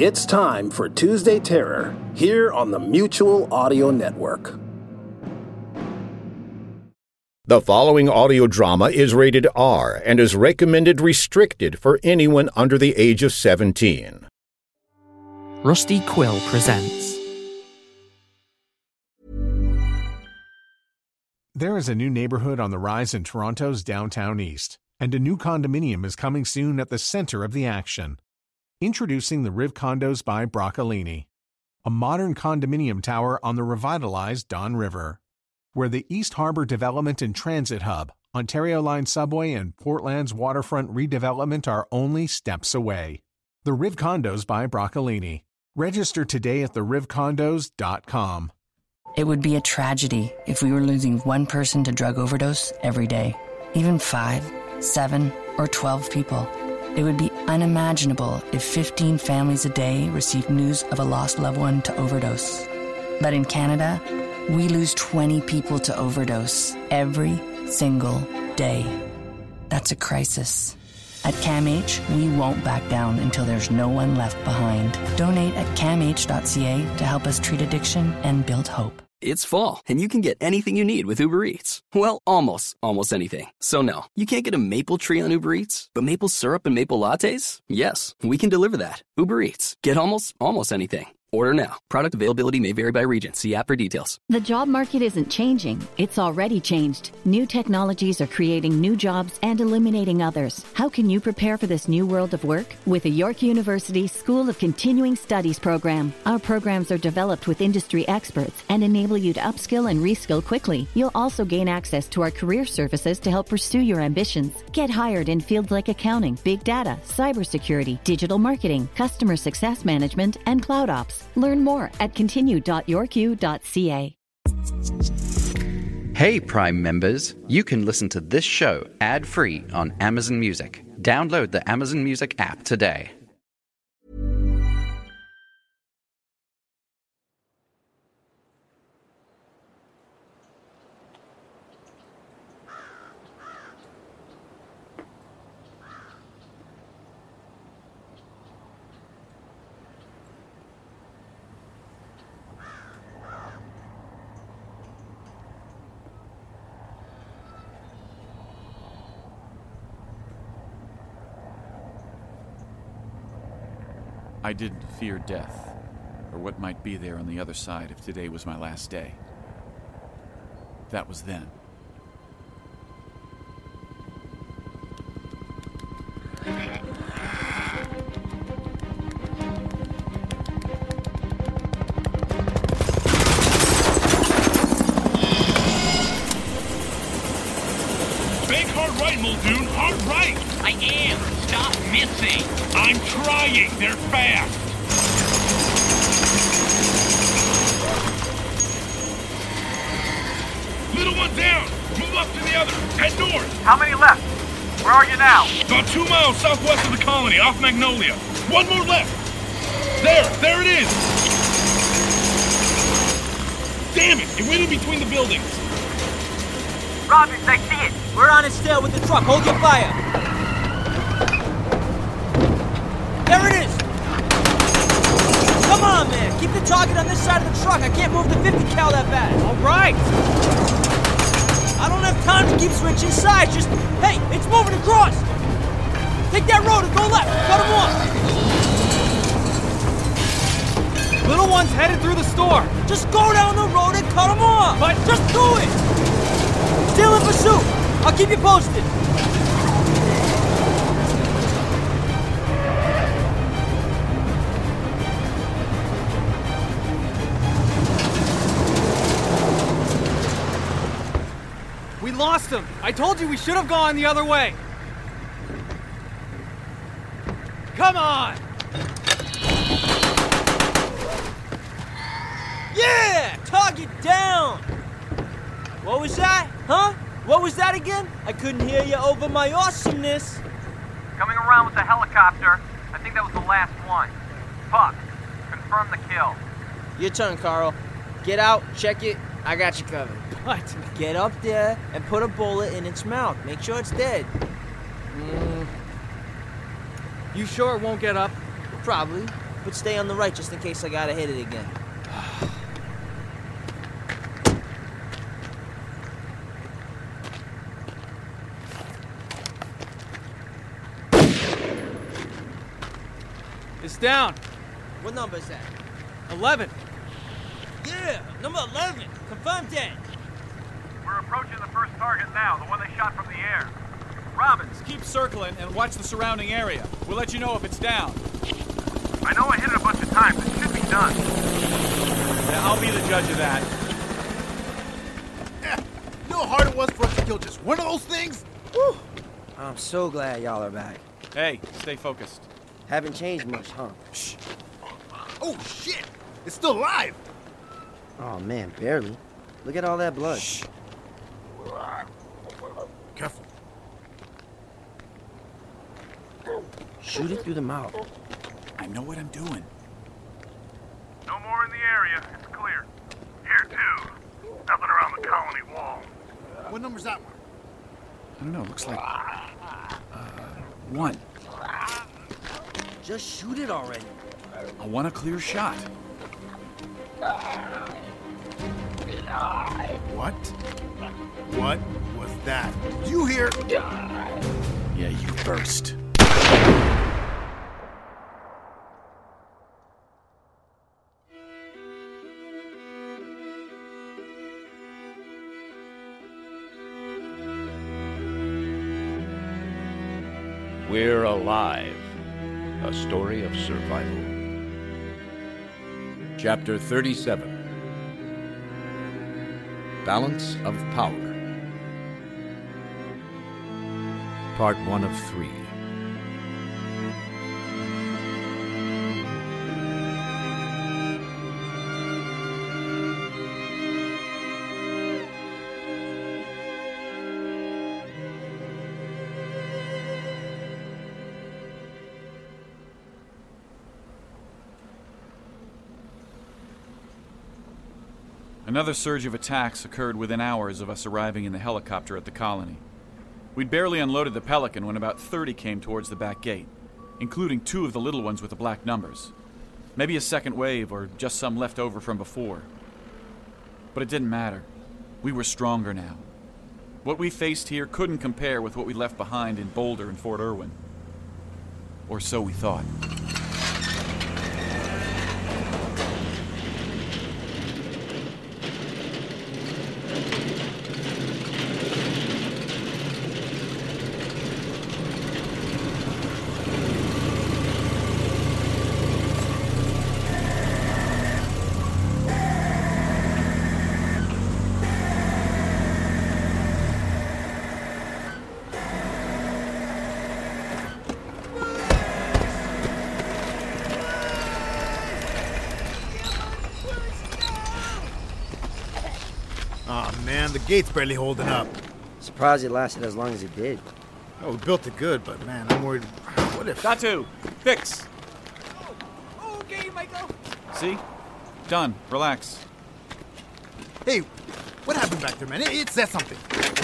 It's time for Tuesday Terror here on the Mutual Audio Network. The following audio drama is rated R and is recommended restricted for anyone under the age of 17. Rusty Quill presents. There is a new neighborhood on the rise in Toronto's downtown east, and a new condominium is coming soon at the center of the action. Introducing the Riv Condos by Broccolini, a modern condominium tower on the revitalized Don River, where the East Harbor Development and Transit Hub, Ontario Line Subway, and Portland's waterfront redevelopment are only steps away. The Riv Condos by Broccolini. Register today at therivcondos.com. It would be a tragedy if we were losing one person to drug overdose every day, even five, seven, or 12 people. It would be unimaginable if 15 families a day received news of a lost loved one to overdose. But in Canada, we lose 20 people to overdose every single day. That's a crisis. At CAMH, we won't back down until there's no one left behind. Donate at camh.ca to help us treat addiction and build hope. It's fall, and you can get anything you need with Uber Eats. Well, almost, almost anything. So no, you can't get a maple tree on Uber Eats, but maple syrup and maple lattes? Yes, we can deliver that. Uber Eats. Get almost, almost anything. Order now. Product availability may vary by region. See app for details. The job market isn't changing, it's already changed. New technologies are creating new jobs and eliminating others. How can you prepare for this new world of work? With the York University School of Continuing Studies program. Our programs are developed with industry experts and enable you to upskill and reskill quickly. You'll also gain access to our career services to help pursue your ambitions. Get hired in fields like accounting, big data, cybersecurity, digital marketing, customer success management, and cloud ops. Learn more at continue.yorku.ca. Hey, Prime members, you can listen to this show ad free on Amazon Music. Download the Amazon Music app today. I didn't fear death, or what might be there on the other side if today was my last day. That was then. Bank hard right, Muldoon. Hard right. I am. Stop missing. I'm trying. They're fast. Little one down. Move up to the other. Head north. How many left? Where are you now? About two miles southwest of the colony, off Magnolia. One more left. There. There it is. Damn it. It went in between the buildings. Robbins, I see it. We're on its tail with the truck. Hold your fire. There it is. Come on, man. Keep the target on this side of the truck. I can't move the 50 cal that bad. All right. I don't have time to keep switching sides. Just, hey, it's moving across. Take that road and go left. Cut him off. Little one's headed through the store. Just go down the road and cut him off. But just do it. Still in pursuit. I'll keep you posted. Lost him. I told you we should have gone the other way. Come on. Yeah! Target down! What was that? Huh? What was that again? I couldn't hear you over my awesomeness. Coming around with the helicopter. I think that was the last one. Puck, confirm the kill. Your turn, Carl. Get out, check it. I got you covered. What? Get up there and put a bullet in its mouth. Make sure it's dead. Mm. You sure it won't get up? Probably. but stay on the right just in case I gotta hit it again. It's down. What number is that? 11. Yeah, number 11. Confirmed dead. We're approaching the first target now, the one they shot from the air. Robbins, keep circling and watch the surrounding area. We'll let you know if it's down. I know I hit it a bunch of times. But it should be done. Yeah, I'll be the judge of that. You know how hard it was for us to kill just one of those things? Whew. I'm so glad y'all are back. Hey, stay focused. Haven't changed much, huh? Shh. Oh, shit! It's still alive! Oh, man, barely. Look at all that blood. Shh. Careful. Shoot it through the mouth. I know what I'm doing. No more in the area. It's clear. Here, too. Nothing around the colony wall. What number's that one? I don't know. Looks like. Uh, one. Just shoot it already. I want a clear shot. What? What was that? Did you hear? Yeah, you first. We're Alive, a story of survival. Chapter 37 Balance of Power. Part 1 of 3. Another surge of attacks occurred within hours of us arriving in the helicopter at the colony. We'd barely unloaded the Pelican when about 30 came towards the back gate, including two of the little ones with the black numbers. Maybe a second wave or just some left over from before. But it didn't matter. We were stronger now. What we faced here couldn't compare with what we left behind in Boulder and Fort Irwin. Or so we thought. Oh man, the gate's barely holding up. Surprised it lasted as long as it did. Oh, we built it good, but man, I'm worried. What if? Got to! Fix! Okay, Michael. See? Done. Relax. Hey, what happened back there, man? It, it said something.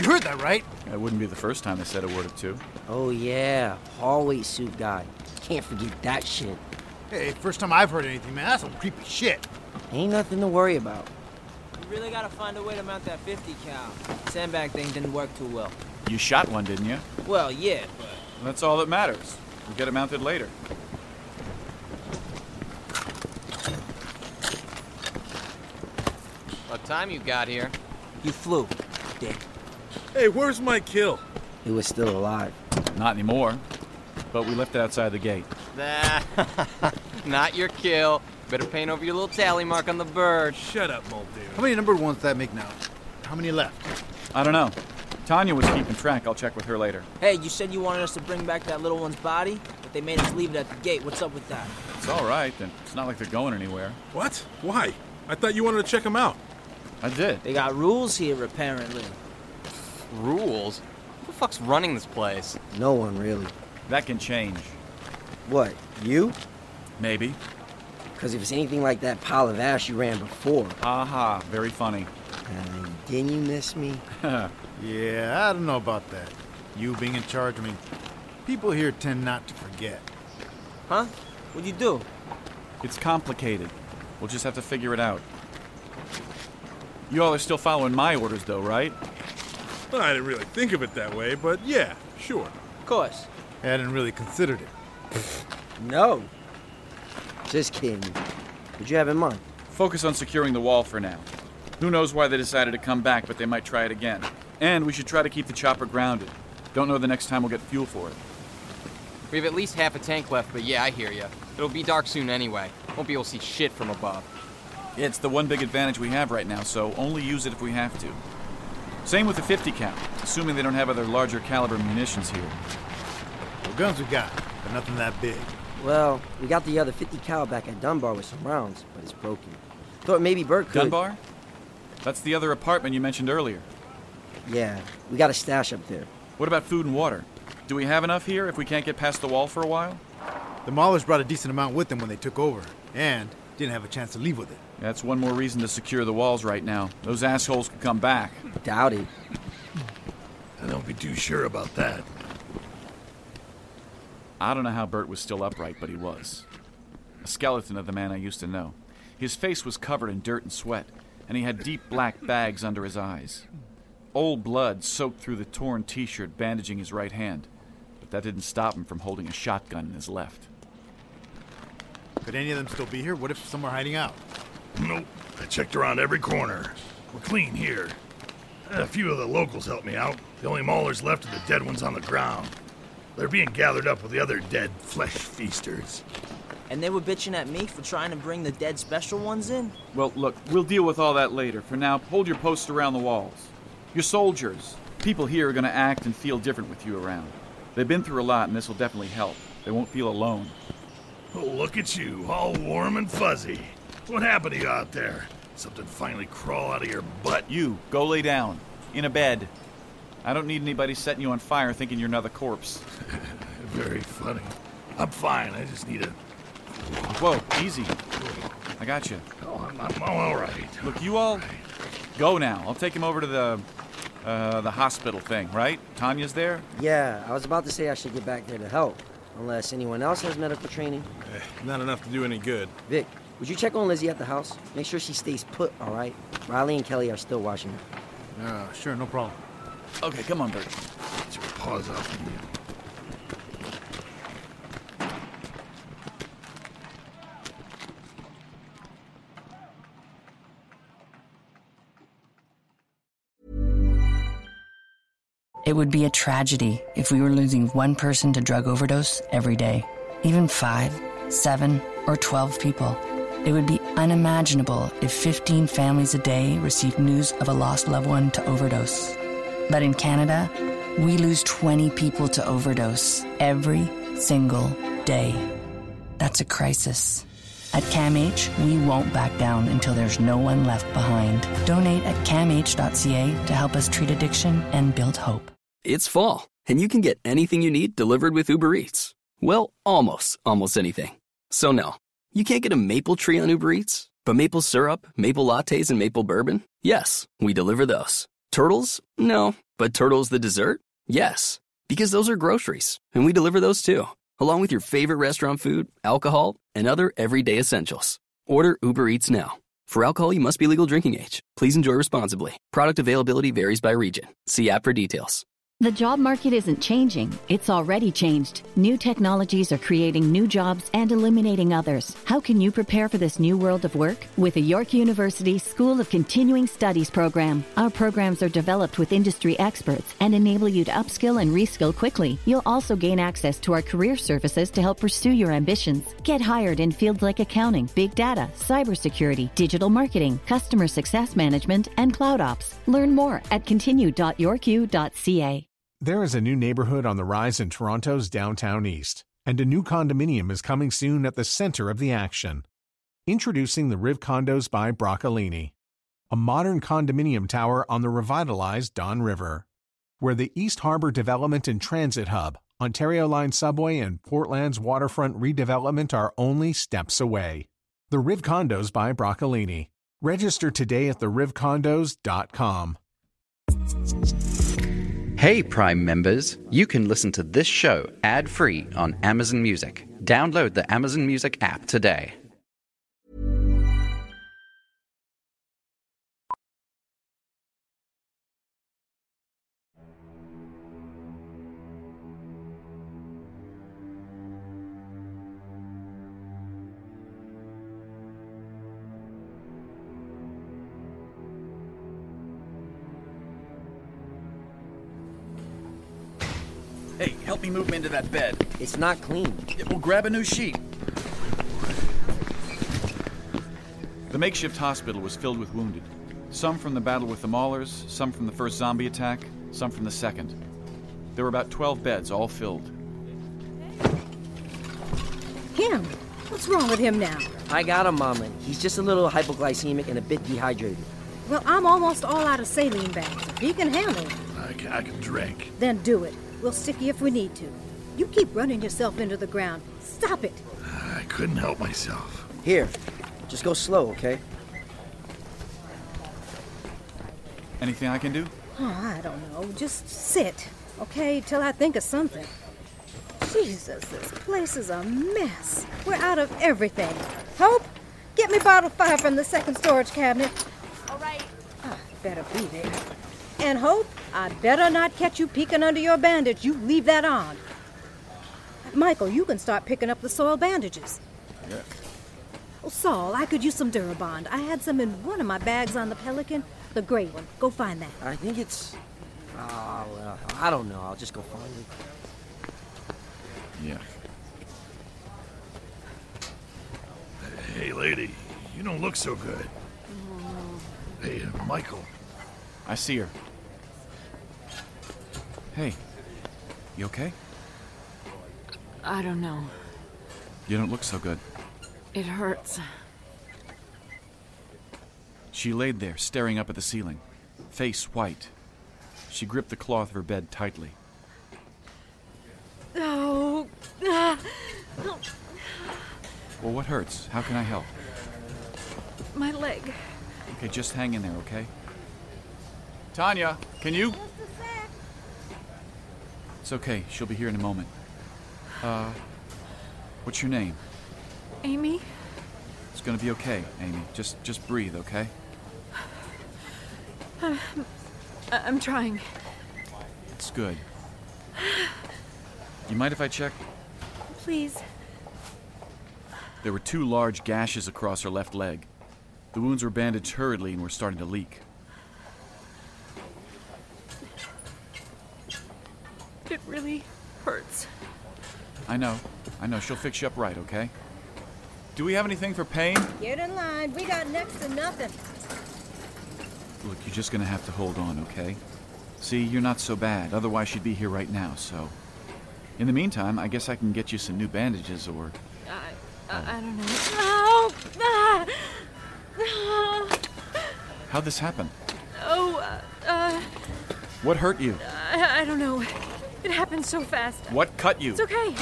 You heard that, right? It wouldn't be the first time they said a word or two. Oh, yeah. Hallway suit guy. Can't forget that shit. Hey, first time I've heard anything, man. That's some creepy shit. Ain't nothing to worry about. We really gotta find a way to mount that 50 cal. Sandbag thing didn't work too well. You shot one, didn't you? Well, yeah, but. That's all that matters. We'll get it mounted later. What time you got here? You flew, dick. Hey, where's my kill? It was still alive. Not anymore. But we left it outside the gate. Nah, not your kill. Better paint over your little tally mark on the bird. Shut up, Muldoon. How many numbered ones that make now? How many left? I don't know. Tanya was keeping track. I'll check with her later. Hey, you said you wanted us to bring back that little one's body, but they made us leave it at the gate. What's up with that? It's all right. And it's not like they're going anywhere. What? Why? I thought you wanted to check them out. I did. They got rules here, apparently. Rules? Who the fuck's running this place? No one really. That can change. What, you? Maybe. Because if it's anything like that pile of ash you ran before. Aha, very funny. Uh, didn't you miss me? yeah, I don't know about that. You being in charge, I mean, people here tend not to forget. Huh? What'd you do? It's complicated. We'll just have to figure it out. You all are still following my orders, though, right? Well, I didn't really think of it that way, but yeah, sure. Of course. I hadn't really considered it. No. Just kidding. What'd you have in mind? Focus on securing the wall for now. Who knows why they decided to come back, but they might try it again. And we should try to keep the chopper grounded. Don't know the next time we'll get fuel for it. We have at least half a tank left, but yeah, I hear ya. It'll be dark soon anyway. Won't be able to see shit from above. It's the one big advantage we have right now, so only use it if we have to. Same with the 50 cal, assuming they don't have other larger caliber munitions here. What guns we got, but nothing that big. Well, we got the other 50 cal back at Dunbar with some rounds, but it's broken. Thought maybe Burt could. Dunbar? That's the other apartment you mentioned earlier. Yeah, we got a stash up there. What about food and water? Do we have enough here if we can't get past the wall for a while? The Maulers brought a decent amount with them when they took over, and didn't have a chance to leave with it. That's one more reason to secure the walls right now. Those assholes could come back. Doubt it. I don't be too sure about that. I don't know how Burt was still upright, but he was. A skeleton of the man I used to know. His face was covered in dirt and sweat, and he had deep black bags under his eyes. Old blood soaked through the torn t shirt bandaging his right hand, but that didn't stop him from holding a shotgun in his left. Could any of them still be here? What if some are hiding out? Nope. I checked around every corner. We're clean here. A few of the locals helped me out. The only maulers left are the dead ones on the ground. They're being gathered up with the other dead flesh feasters. And they were bitching at me for trying to bring the dead special ones in? Well, look, we'll deal with all that later. For now, hold your posts around the walls. You're soldiers. People here are going to act and feel different with you around. They've been through a lot, and this will definitely help. They won't feel alone. Oh, look at you, all warm and fuzzy. What happened to you out there? Something finally crawl out of your butt? You, go lay down. In a bed. I don't need anybody setting you on fire thinking you're another corpse. Very funny. I'm fine. I just need a. Whoa, easy. I got you. Oh, I'm, I'm all right. Look, you all go now. I'll take him over to the uh, the hospital thing, right? Tanya's there. Yeah, I was about to say I should get back there to help, unless anyone else has medical training. Eh, not enough to do any good. Vic, would you check on Lizzie at the house? Make sure she stays put, all right? Riley and Kelly are still watching her. Uh, sure, no problem. Okay, come on, Burt. Get your paws off me. It would be a tragedy if we were losing one person to drug overdose every day. Even five, seven, or 12 people. It would be unimaginable if 15 families a day received news of a lost loved one to overdose. But in Canada, we lose 20 people to overdose every single day. That's a crisis. At CAMH, we won't back down until there's no one left behind. Donate at camh.ca to help us treat addiction and build hope. It's fall, and you can get anything you need delivered with Uber Eats. Well, almost, almost anything. So, no, you can't get a maple tree on Uber Eats, but maple syrup, maple lattes, and maple bourbon? Yes, we deliver those. Turtles? No. But turtles the dessert? Yes. Because those are groceries, and we deliver those too, along with your favorite restaurant food, alcohol, and other everyday essentials. Order Uber Eats now. For alcohol, you must be legal drinking age. Please enjoy responsibly. Product availability varies by region. See app for details. The job market isn't changing, it's already changed. New technologies are creating new jobs and eliminating others. How can you prepare for this new world of work? With the York University School of Continuing Studies program. Our programs are developed with industry experts and enable you to upskill and reskill quickly. You'll also gain access to our career services to help pursue your ambitions. Get hired in fields like accounting, big data, cybersecurity, digital marketing, customer success management, and cloud ops. Learn more at continue.yorku.ca. There is a new neighborhood on the rise in Toronto's downtown east, and a new condominium is coming soon at the center of the action. Introducing the Riv Condos by Broccolini, a modern condominium tower on the revitalized Don River, where the East Harbor Development and Transit Hub, Ontario Line Subway, and Portland's waterfront redevelopment are only steps away. The Riv Condos by Broccolini. Register today at therivcondos.com. Hey, Prime members, you can listen to this show ad free on Amazon Music. Download the Amazon Music app today. Hey, help me move him into that bed. It's not clean. It will grab a new sheet. The makeshift hospital was filled with wounded. Some from the battle with the Maulers, some from the first zombie attack, some from the second. There were about 12 beds, all filled. Him? What's wrong with him now? I got him, Mama. He's just a little hypoglycemic and a bit dehydrated. Well, I'm almost all out of saline bags. If he can handle it, I can, I can drink. then do it. We'll stick you if we need to. You keep running yourself into the ground. Stop it. I couldn't help myself. Here, just go slow, okay? Anything I can do? Oh, I don't know. Just sit, okay, till I think of something. Jesus, this place is a mess. We're out of everything. Hope, get me bottle five from the second storage cabinet. All right. Ah, better be there. And Hope, I'd better not catch you peeking under your bandage. You leave that on. Michael, you can start picking up the soiled bandages. Yeah. Oh, Saul, I could use some Dermabond. I had some in one of my bags on the Pelican. The gray one. Go find that. I think it's. Ah, well, I don't know. I'll just go find it. Yeah. Hey, lady, you don't look so good. Hey, uh, Michael. I see her. Hey, you okay? I don't know. You don't look so good. It hurts. She laid there, staring up at the ceiling, face white. She gripped the cloth of her bed tightly. Oh, Well, what hurts? How can I help? my leg. Okay, just hang in there, okay? Tanya, can you? It's okay. She'll be here in a moment. Uh, what's your name? Amy? It's gonna be okay, Amy. Just, just breathe, okay? I'm, I'm trying. It's good. You mind if I check? Please. There were two large gashes across her left leg. The wounds were bandaged hurriedly and were starting to leak. It really hurts. I know. I know. She'll fix you up right, okay? Do we have anything for pain? Get in line. We got next to nothing. Look, you're just gonna have to hold on, okay? See, you're not so bad. Otherwise, she'd be here right now, so. In the meantime, I guess I can get you some new bandages or. I, I, I don't know. Oh, ah, ah, How'd this happen? oh, uh, uh, What hurt you? I, I don't know. It happened so fast. What cut you? It's okay.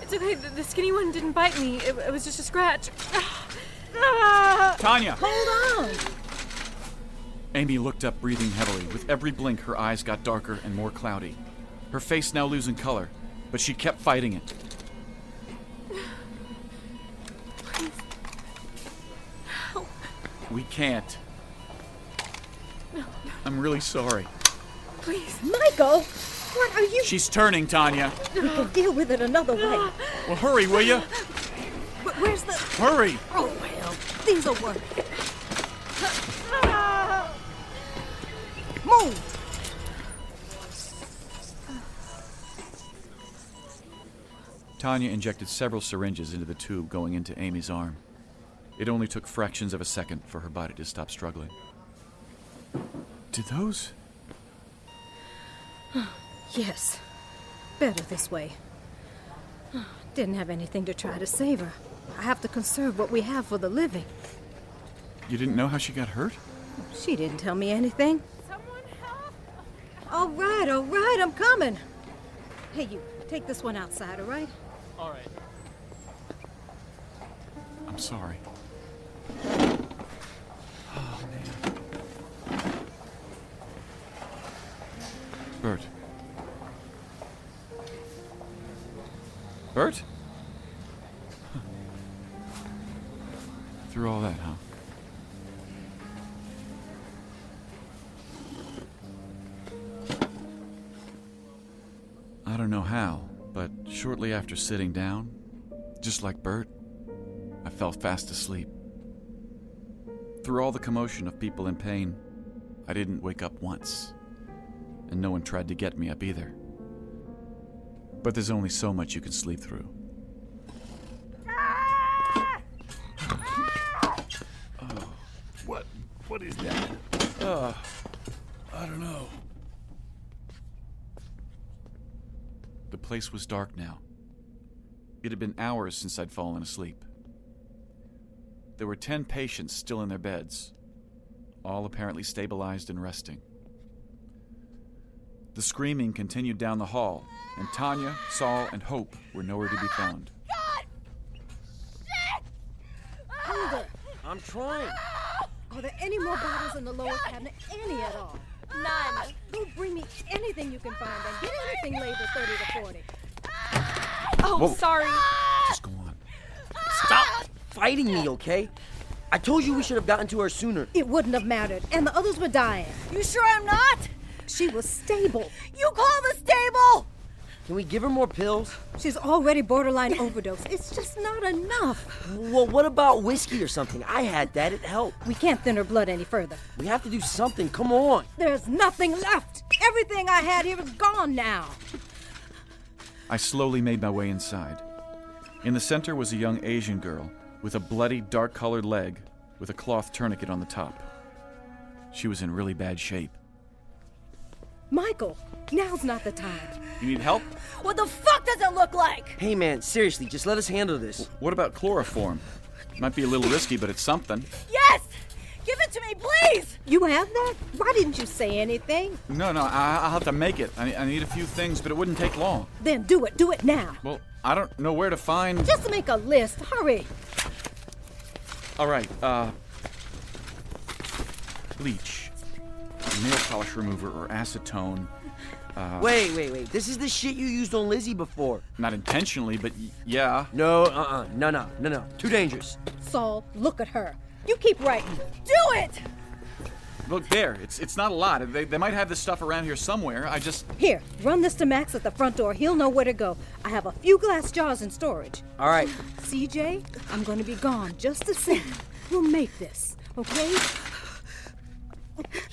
It's okay. The, the skinny one didn't bite me. It, it was just a scratch. Tanya! Hold on. Amy looked up, breathing heavily. With every blink, her eyes got darker and more cloudy. Her face now losing color, but she kept fighting it. Please. We can't. No. I'm really sorry. Please. Michael, what are you? She's turning, Tanya. We can deal with it another way. Well, hurry, will you? Wh- Where's the. Hurry! Oh, well. These will work. Move! Tanya injected several syringes into the tube going into Amy's arm. It only took fractions of a second for her body to stop struggling. Did those? Yes. Better this way. Didn't have anything to try to save her. I have to conserve what we have for the living. You didn't know how she got hurt? She didn't tell me anything. Someone help! All right, all right, I'm coming. Hey, you, take this one outside, all right? All right. I'm sorry. Oh, man. Burt. Burt? Through all that, huh? I don't know how, but shortly after sitting down, just like Burt, I fell fast asleep. Through all the commotion of people in pain, I didn't wake up once, and no one tried to get me up either. But there's only so much you can sleep through. Oh, what? What is that? Uh, I don't know. The place was dark now. It had been hours since I'd fallen asleep. There were ten patients still in their beds, all apparently stabilized and resting. The screaming continued down the hall, and Tanya, Saul, and Hope were nowhere to be found. Hilda, I'm trying. are there any more bottles in the lower cabinet? Any at all? None. Go bring me anything you can find and get anything labeled 30 to 40. Oh, Whoa. sorry. Just go on. Stop fighting me, okay? I told you we should have gotten to her sooner. It wouldn't have mattered, and the others were dying. You sure I'm not? She was stable. You call the stable? Can we give her more pills? She's already borderline overdose. It's just not enough. Well, what about whiskey or something? I had that. It helped. We can't thin her blood any further. We have to do something. Come on. There's nothing left. Everything I had here is gone now. I slowly made my way inside. In the center was a young Asian girl with a bloody, dark colored leg with a cloth tourniquet on the top. She was in really bad shape. Michael, now's not the time. You need help? What the fuck does it look like? Hey, man, seriously, just let us handle this. What about chloroform? Might be a little risky, but it's something. Yes! Give it to me, please! You have that? Why didn't you say anything? No, no, I, I'll have to make it. I, I need a few things, but it wouldn't take long. Then do it. Do it now. Well, I don't know where to find. Just make a list. Hurry. All right, uh. Bleach, nail polish remover, or acetone. Uh, Wait, wait, wait. This is the shit you used on Lizzie before. Not intentionally, but y- yeah. No, uh uh No, no, no, no. Too dangerous. Saul, look at her. You keep writing. Do it! Look there. It's it's not a lot. They, they might have this stuff around here somewhere. I just. Here, run this to Max at the front door. He'll know where to go. I have a few glass jars in storage. All right. CJ, I'm going to be gone just a second. We'll make this, okay?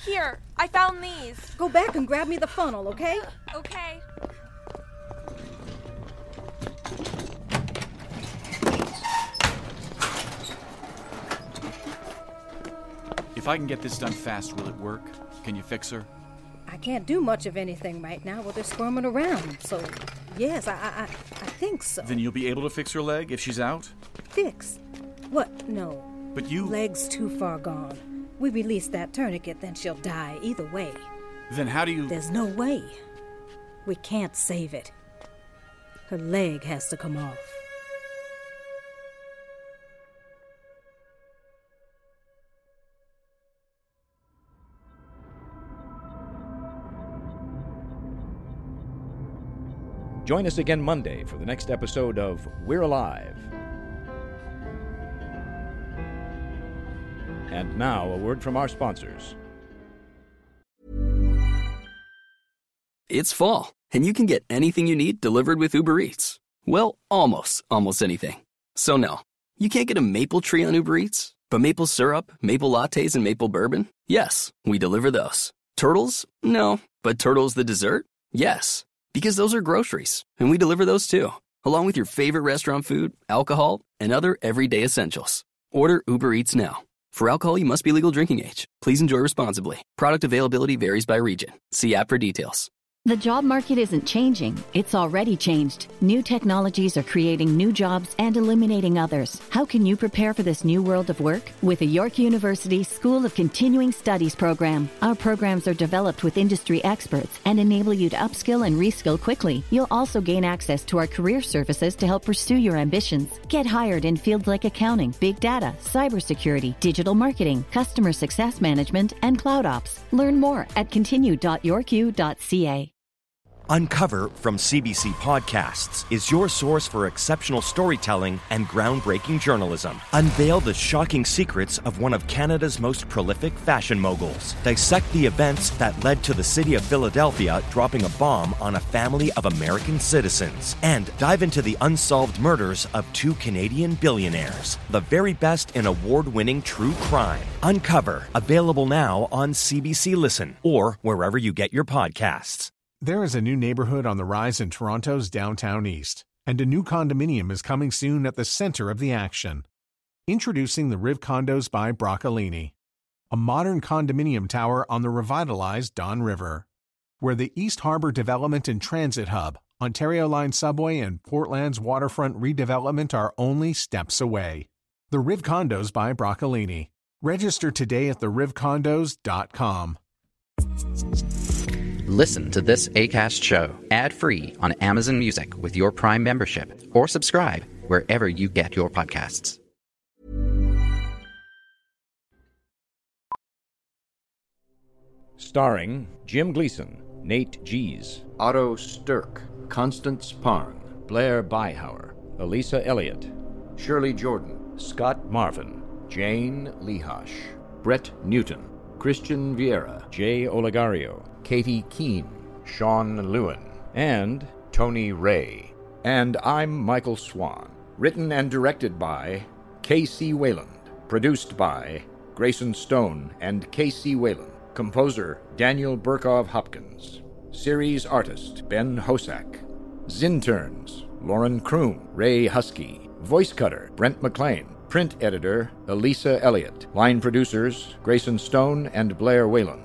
Here, I found these. Go back and grab me the funnel, okay? Okay. If I can get this done fast, will it work? Can you fix her? I can't do much of anything right now while they're squirming around. So, yes, I, I, I I think so. Then you'll be able to fix her leg if she's out? Fix? What? No. But you. Leg's too far gone. We release that tourniquet, then she'll die either way. Then how do you. There's no way. We can't save it. Her leg has to come off. Join us again Monday for the next episode of We're Alive. And now, a word from our sponsors. It's fall, and you can get anything you need delivered with Uber Eats. Well, almost, almost anything. So, no, you can't get a maple tree on Uber Eats, but maple syrup, maple lattes, and maple bourbon? Yes, we deliver those. Turtles? No. But turtles the dessert? Yes. Because those are groceries, and we deliver those too, along with your favorite restaurant food, alcohol, and other everyday essentials. Order Uber Eats now. For alcohol, you must be legal drinking age. Please enjoy responsibly. Product availability varies by region. See app for details. The job market isn't changing, it's already changed. New technologies are creating new jobs and eliminating others. How can you prepare for this new world of work? With the York University School of Continuing Studies program. Our programs are developed with industry experts and enable you to upskill and reskill quickly. You'll also gain access to our career services to help pursue your ambitions. Get hired in fields like accounting, big data, cybersecurity, digital marketing, customer success management, and cloud ops. Learn more at continue.yorku.ca. Uncover from CBC Podcasts is your source for exceptional storytelling and groundbreaking journalism. Unveil the shocking secrets of one of Canada's most prolific fashion moguls. Dissect the events that led to the city of Philadelphia dropping a bomb on a family of American citizens. And dive into the unsolved murders of two Canadian billionaires. The very best in award winning true crime. Uncover, available now on CBC Listen or wherever you get your podcasts. There is a new neighborhood on the rise in Toronto's downtown east, and a new condominium is coming soon at the center of the action. Introducing the Riv Condos by Broccolini, a modern condominium tower on the revitalized Don River, where the East Harbor Development and Transit Hub, Ontario Line Subway, and Portland's waterfront redevelopment are only steps away. The Riv Condos by Broccolini. Register today at therivcondos.com. Listen to this ACAST show ad-free on Amazon Music with your Prime membership or subscribe wherever you get your podcasts. Starring Jim Gleason, Nate Gies, Otto Stirk, Constance Parn, Blair Beihauer, Elisa Elliott, Shirley Jordan, Scott Marvin, Jane Lehosh, Brett Newton, Christian Vieira, Jay Olegario, Katie Keene, Sean Lewin, and Tony Ray. And I'm Michael Swan. Written and directed by K.C. Wayland. Produced by Grayson Stone and K.C. Wayland. Composer Daniel Burkov Hopkins. Series artist Ben Hosack. Zinterns Lauren Kroom, Ray Husky. Voice cutter Brent McLean. Print editor Elisa Elliott. Line producers Grayson Stone and Blair Whalen.